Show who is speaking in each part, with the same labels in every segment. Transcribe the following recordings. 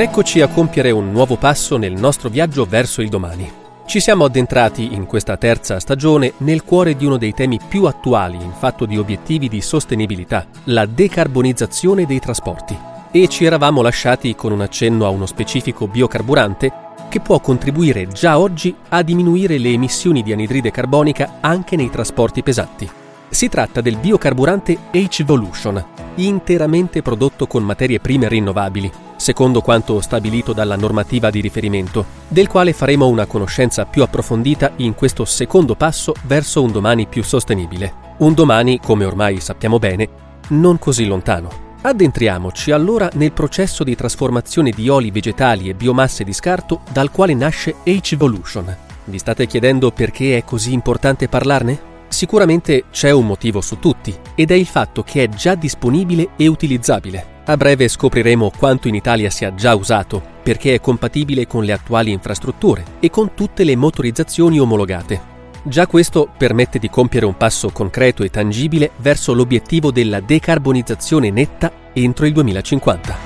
Speaker 1: Eccoci a compiere un nuovo passo nel nostro viaggio verso il domani. Ci siamo addentrati in questa terza stagione nel cuore di uno dei temi più attuali in fatto di obiettivi di sostenibilità, la decarbonizzazione dei trasporti. E ci eravamo lasciati con un accenno a uno specifico biocarburante che può contribuire già oggi a diminuire le emissioni di anidride carbonica anche nei trasporti pesanti. Si tratta del biocarburante H-Volution, interamente prodotto con materie prime rinnovabili, secondo quanto stabilito dalla normativa di riferimento, del quale faremo una conoscenza più approfondita in questo secondo passo verso un domani più sostenibile. Un domani, come ormai sappiamo bene, non così lontano. Addentriamoci allora nel processo di trasformazione di oli vegetali e biomasse di scarto dal quale nasce H-Volution. Vi state chiedendo perché è così importante parlarne? Sicuramente c'è un motivo su tutti, ed è il fatto che è già disponibile e utilizzabile. A breve scopriremo quanto in Italia sia già usato, perché è compatibile con le attuali infrastrutture e con tutte le motorizzazioni omologate. Già questo permette di compiere un passo concreto e tangibile verso l'obiettivo della decarbonizzazione netta entro il 2050.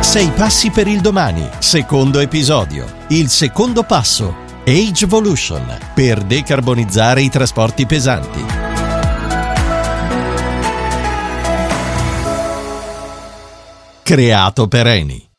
Speaker 2: Sei passi per il domani, secondo episodio. Il secondo passo, Age Evolution, per decarbonizzare i trasporti pesanti. Creato per Eni.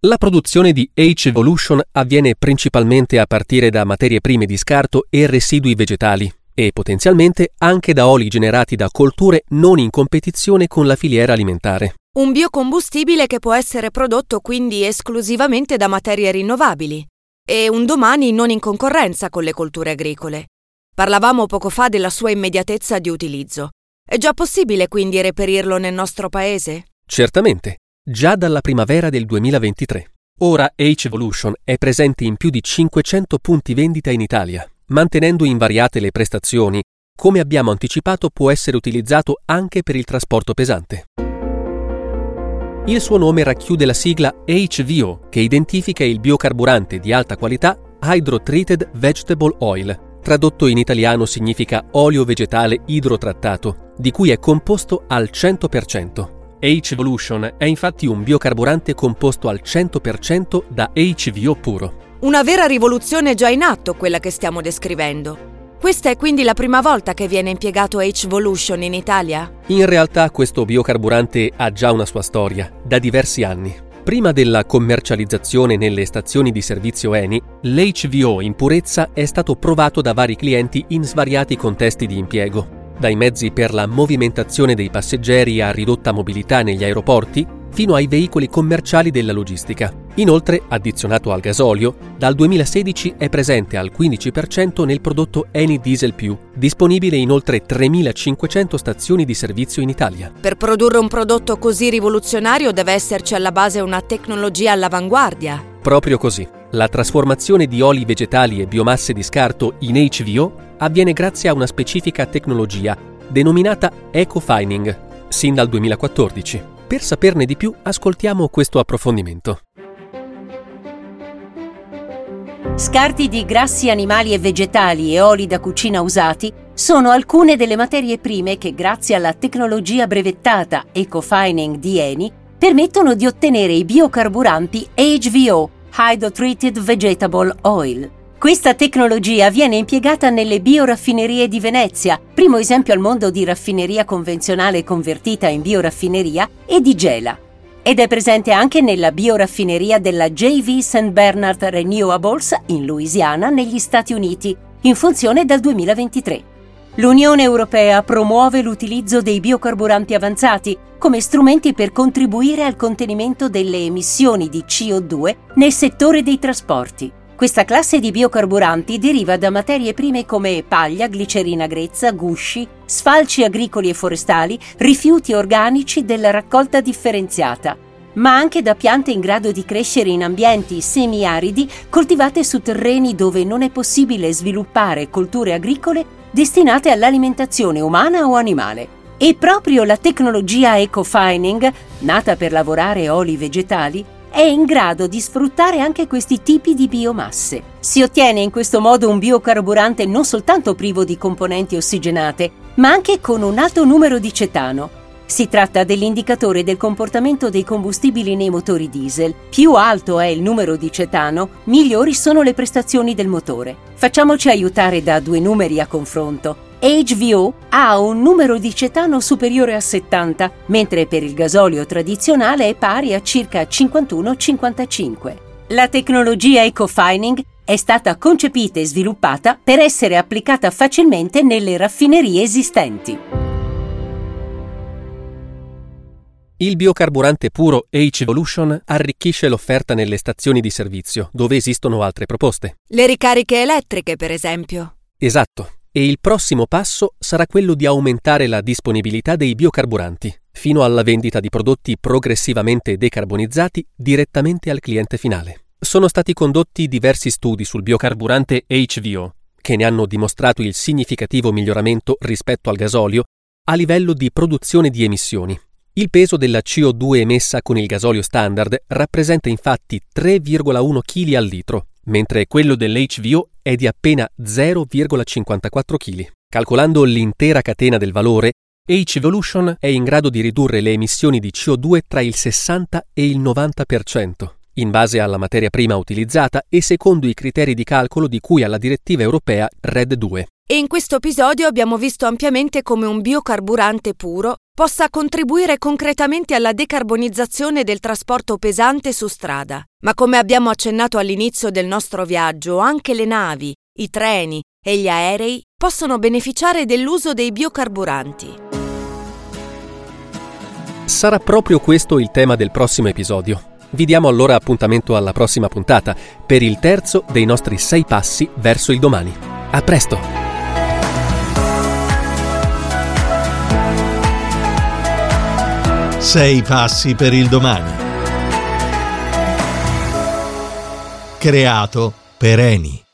Speaker 1: La produzione di H-Evolution avviene principalmente a partire da materie prime di scarto e residui vegetali e potenzialmente anche da oli generati da colture non in competizione con la filiera alimentare.
Speaker 3: Un biocombustibile che può essere prodotto quindi esclusivamente da materie rinnovabili e un domani non in concorrenza con le colture agricole. Parlavamo poco fa della sua immediatezza di utilizzo. È già possibile quindi reperirlo nel nostro paese?
Speaker 1: Certamente, già dalla primavera del 2023. Ora H-Evolution è presente in più di 500 punti vendita in Italia, mantenendo invariate le prestazioni. Come abbiamo anticipato può essere utilizzato anche per il trasporto pesante. Il suo nome racchiude la sigla HVO, che identifica il biocarburante di alta qualità Hydro Treated Vegetable Oil. Tradotto in italiano significa olio vegetale idrotrattato, di cui è composto al 100%. H-Evolution è infatti un biocarburante composto al 100% da HVO puro.
Speaker 3: Una vera rivoluzione già in atto quella che stiamo descrivendo. Questa è quindi la prima volta che viene impiegato H-Volution in Italia?
Speaker 1: In realtà questo biocarburante ha già una sua storia, da diversi anni. Prima della commercializzazione nelle stazioni di servizio Eni, l'HVO in purezza è stato provato da vari clienti in svariati contesti di impiego, dai mezzi per la movimentazione dei passeggeri a ridotta mobilità negli aeroporti, fino ai veicoli commerciali della logistica. Inoltre, addizionato al gasolio, dal 2016 è presente al 15% nel prodotto Eni Diesel Più, disponibile in oltre 3.500 stazioni di servizio in Italia.
Speaker 3: Per produrre un prodotto così rivoluzionario deve esserci alla base una tecnologia all'avanguardia.
Speaker 1: Proprio così. La trasformazione di oli vegetali e biomasse di scarto in HVO avviene grazie a una specifica tecnologia denominata ecofining, sin dal 2014. Per saperne di più, ascoltiamo questo approfondimento.
Speaker 4: Scarti di grassi animali e vegetali e oli da cucina usati sono alcune delle materie prime che, grazie alla tecnologia brevettata Ecofining di Eni, permettono di ottenere i biocarburanti HVO, Hydro Treated Vegetable Oil. Questa tecnologia viene impiegata nelle bioraffinerie di Venezia, primo esempio al mondo di raffineria convenzionale convertita in bioraffineria, e di Gela ed è presente anche nella bioraffineria della JV St. Bernard Renewables in Louisiana, negli Stati Uniti, in funzione dal 2023. L'Unione Europea promuove l'utilizzo dei biocarburanti avanzati come strumenti per contribuire al contenimento delle emissioni di CO2 nel settore dei trasporti. Questa classe di biocarburanti deriva da materie prime come paglia, glicerina grezza, gusci, sfalci agricoli e forestali, rifiuti organici della raccolta differenziata, ma anche da piante in grado di crescere in ambienti semiaridi coltivate su terreni dove non è possibile sviluppare colture agricole destinate all'alimentazione umana o animale. E proprio la tecnologia ecofining, nata per lavorare oli vegetali, è in grado di sfruttare anche questi tipi di biomasse. Si ottiene in questo modo un biocarburante non soltanto privo di componenti ossigenate, ma anche con un alto numero di cetano. Si tratta dell'indicatore del comportamento dei combustibili nei motori diesel. Più alto è il numero di cetano, migliori sono le prestazioni del motore. Facciamoci aiutare da due numeri a confronto. HVO ha un numero di cetano superiore a 70, mentre per il gasolio tradizionale è pari a circa 51-55. La tecnologia Ecofining è stata concepita e sviluppata per essere applicata facilmente nelle raffinerie esistenti.
Speaker 1: Il biocarburante puro H-Evolution arricchisce l'offerta nelle stazioni di servizio, dove esistono altre proposte.
Speaker 3: Le ricariche elettriche, per esempio.
Speaker 1: Esatto. E il prossimo passo sarà quello di aumentare la disponibilità dei biocarburanti, fino alla vendita di prodotti progressivamente decarbonizzati direttamente al cliente finale. Sono stati condotti diversi studi sul biocarburante HVO, che ne hanno dimostrato il significativo miglioramento rispetto al gasolio a livello di produzione di emissioni. Il peso della CO2 emessa con il gasolio standard rappresenta infatti 3,1 kg al litro, mentre quello dell'HVO è di appena 0,54 kg. Calcolando l'intera catena del valore, H-Evolution è in grado di ridurre le emissioni di CO2 tra il 60 e il 90%, in base alla materia prima utilizzata e secondo i criteri di calcolo di cui alla direttiva europea RED 2.
Speaker 3: E in questo episodio abbiamo visto ampiamente come un biocarburante puro possa contribuire concretamente alla decarbonizzazione del trasporto pesante su strada. Ma come abbiamo accennato all'inizio del nostro viaggio, anche le navi, i treni e gli aerei possono beneficiare dell'uso dei biocarburanti.
Speaker 1: Sarà proprio questo il tema del prossimo episodio. Vi diamo allora appuntamento alla prossima puntata per il terzo dei nostri sei passi verso il domani. A presto!
Speaker 2: Sei passi per il domani. Creato per Eni.